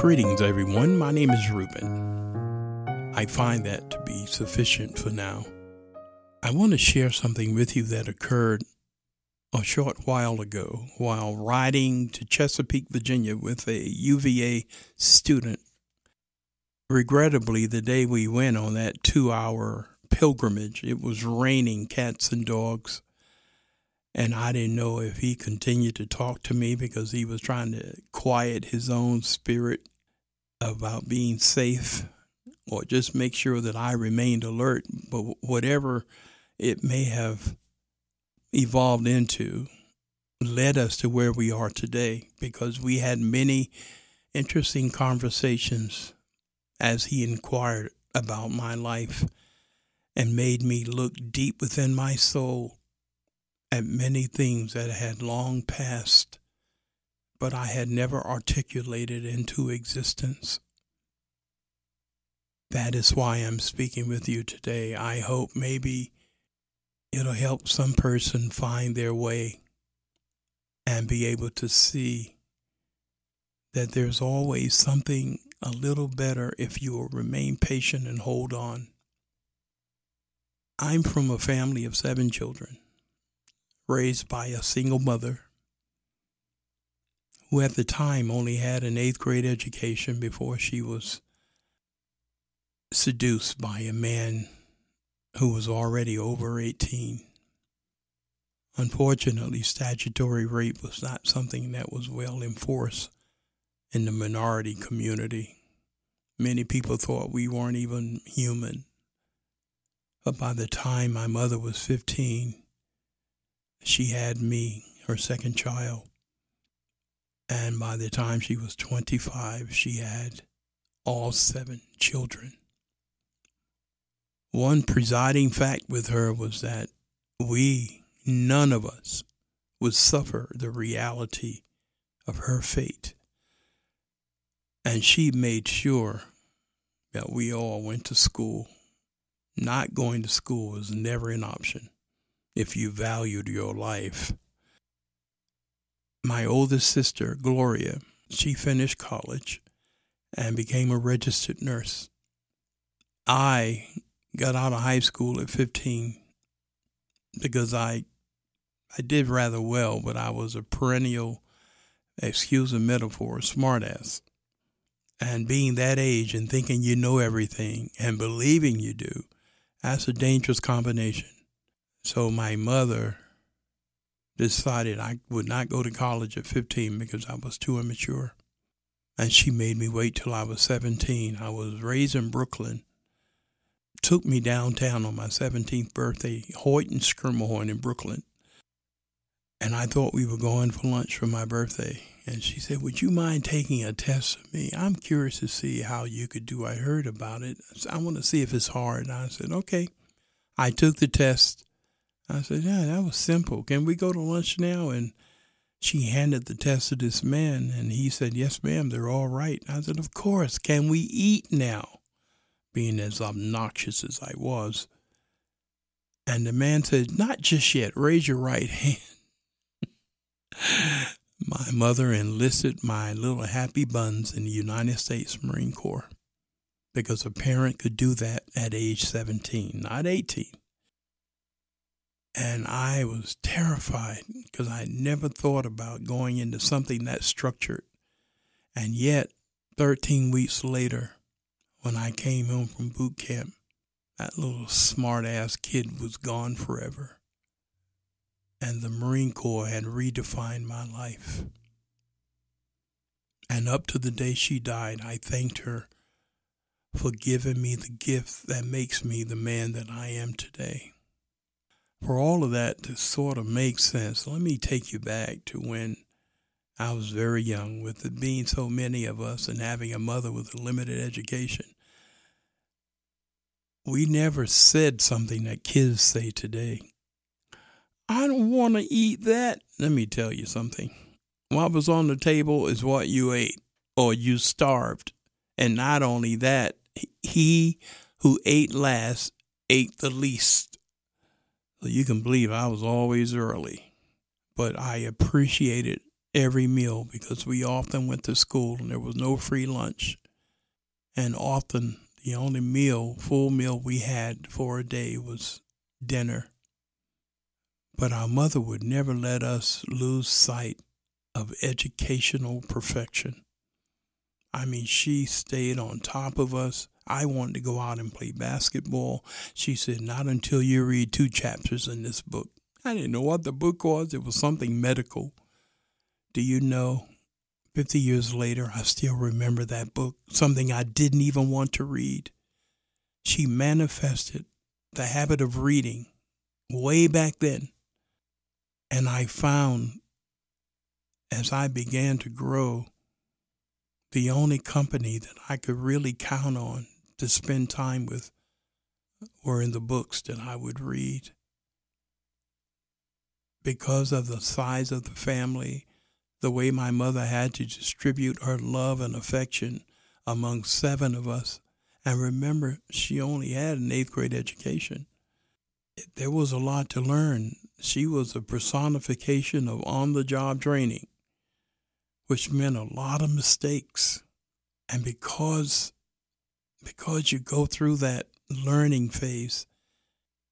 Greetings, everyone. My name is Ruben. I find that to be sufficient for now. I want to share something with you that occurred a short while ago while riding to Chesapeake, Virginia with a UVA student. Regrettably, the day we went on that two hour pilgrimage, it was raining cats and dogs. And I didn't know if he continued to talk to me because he was trying to quiet his own spirit about being safe or just make sure that I remained alert. But whatever it may have evolved into led us to where we are today because we had many interesting conversations as he inquired about my life and made me look deep within my soul at many things that had long passed, but I had never articulated into existence. That is why I'm speaking with you today. I hope maybe it'll help some person find their way and be able to see that there's always something a little better if you will remain patient and hold on. I'm from a family of seven children, raised by a single mother who at the time only had an eighth grade education before she was seduced by a man who was already over 18. Unfortunately, statutory rape was not something that was well enforced in the minority community. Many people thought we weren't even human. But by the time my mother was 15, she had me, her second child. And by the time she was 25, she had all seven children. One presiding fact with her was that we, none of us, would suffer the reality of her fate. And she made sure that we all went to school. Not going to school was never an option if you valued your life. My oldest sister, Gloria, she finished college and became a registered nurse. I got out of high school at 15 because I I did rather well, but I was a perennial, excuse the metaphor, smartass. And being that age and thinking you know everything and believing you do, that's a dangerous combination. So my mother decided I would not go to college at 15 because I was too immature. And she made me wait till I was 17. I was raised in Brooklyn took me downtown on my 17th birthday, Hoyt and Schermerhorn in Brooklyn. And I thought we were going for lunch for my birthday. And she said, Would you mind taking a test of me? I'm curious to see how you could do. I heard about it. I want to see if it's hard. And I said, Okay. I took the test. I said, Yeah, that was simple. Can we go to lunch now? And she handed the test to this man, and he said, Yes, ma'am, they're all right. I said, Of course. Can we eat now? being as obnoxious as I was. And the man said, Not just yet, raise your right hand. my mother enlisted my little happy buns in the United States Marine Corps because a parent could do that at age 17, not 18. And I was terrified because I never thought about going into something that structured. And yet, 13 weeks later, when I came home from boot camp, that little smart ass kid was gone forever. And the Marine Corps had redefined my life. And up to the day she died, I thanked her for giving me the gift that makes me the man that I am today. For all of that to sort of make sense, let me take you back to when I was very young, with it being so many of us and having a mother with a limited education. We never said something that kids say today. I don't want to eat that. Let me tell you something. What was on the table is what you ate, or you starved. And not only that, he who ate last ate the least. So you can believe I was always early but I appreciated every meal because we often went to school and there was no free lunch. And often the only meal, full meal we had for a day was dinner. But our mother would never let us lose sight of educational perfection. I mean, she stayed on top of us. I wanted to go out and play basketball. She said, Not until you read two chapters in this book. I didn't know what the book was. It was something medical. Do you know? 50 years later, I still remember that book, something I didn't even want to read. She manifested the habit of reading way back then. And I found as I began to grow, the only company that I could really count on to spend time with were in the books that I would read. Because of the size of the family, the way my mother had to distribute her love and affection among seven of us, and remember, she only had an eighth grade education. There was a lot to learn. She was a personification of on the job training which meant a lot of mistakes. And because because you go through that learning phase,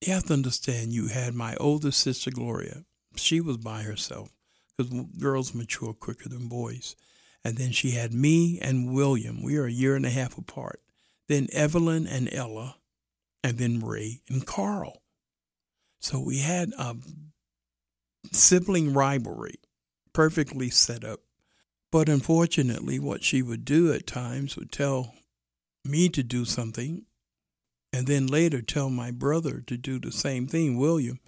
you have to understand you had my oldest sister Gloria. She was by herself because girls mature quicker than boys. And then she had me and William. We are a year and a half apart. Then Evelyn and Ella, and then Ray and Carl. So we had a sibling rivalry perfectly set up but unfortunately, what she would do at times would tell me to do something and then later tell my brother to do the same thing, William.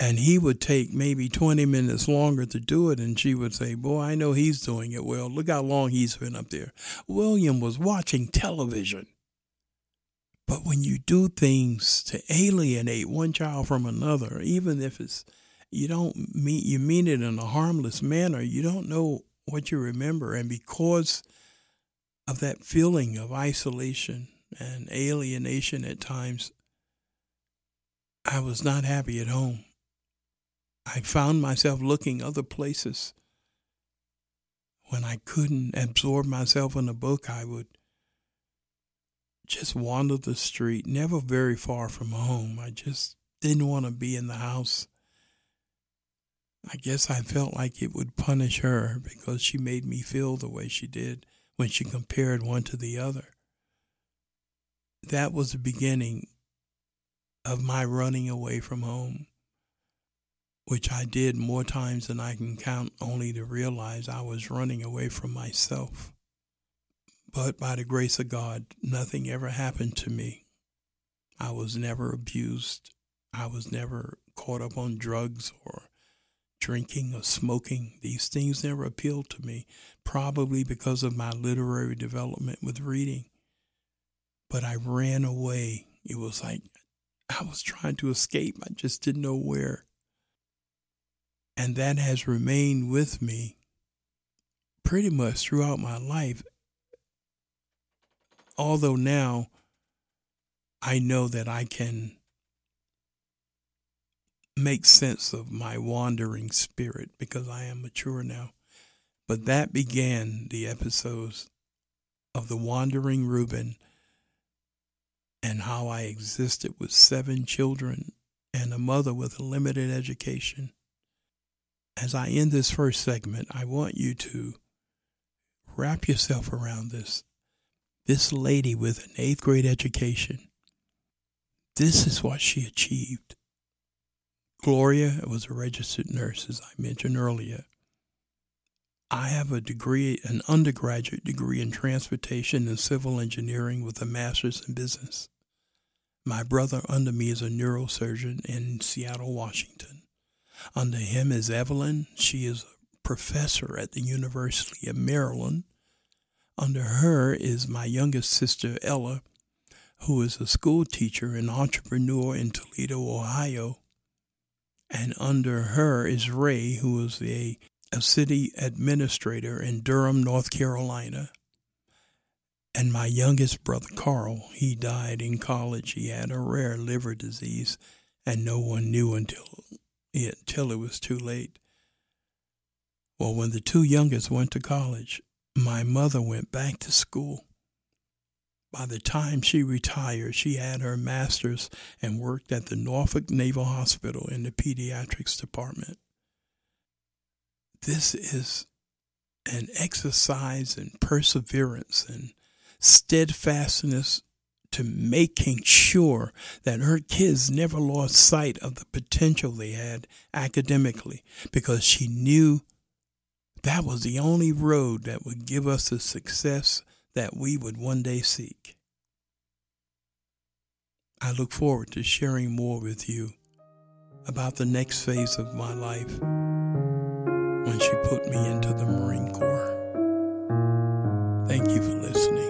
And he would take maybe 20 minutes longer to do it. And she would say, Boy, I know he's doing it well. Look how long he's been up there. William was watching television. But when you do things to alienate one child from another, even if it's you don't mean you mean it in a harmless manner, you don't know what you remember. And because of that feeling of isolation and alienation at times, I was not happy at home. I found myself looking other places. When I couldn't absorb myself in a book, I would just wander the street, never very far from home. I just didn't want to be in the house. I guess I felt like it would punish her because she made me feel the way she did when she compared one to the other. That was the beginning of my running away from home, which I did more times than I can count, only to realize I was running away from myself. But by the grace of God, nothing ever happened to me. I was never abused. I was never caught up on drugs or drinking or smoking. These things never appealed to me, probably because of my literary development with reading. But I ran away. It was like I was trying to escape, I just didn't know where. And that has remained with me pretty much throughout my life. Although now I know that I can make sense of my wandering spirit because I am mature now. But that began the episodes of the wandering Reuben and how I existed with seven children and a mother with a limited education. As I end this first segment, I want you to wrap yourself around this. This lady with an eighth grade education, this is what she achieved. Gloria was a registered nurse, as I mentioned earlier. I have a degree, an undergraduate degree in transportation and civil engineering with a master's in business. My brother under me is a neurosurgeon in Seattle, Washington. Under him is Evelyn. She is a professor at the University of Maryland. Under her is my youngest sister, Ella, who is a school teacher and entrepreneur in Toledo, Ohio and under her is Ray, who was a, a city administrator in Durham, North Carolina. And my youngest brother, Carl, he died in college. He had a rare liver disease, and no one knew until it, until it was too late. Well, when the two youngest went to college, my mother went back to school. By the time she retired, she had her master's and worked at the Norfolk Naval Hospital in the pediatrics department. This is an exercise in perseverance and steadfastness to making sure that her kids never lost sight of the potential they had academically because she knew that was the only road that would give us the success that we would one day seek. I look forward to sharing more with you about the next phase of my life when she put me into the Marine Corps. Thank you for listening.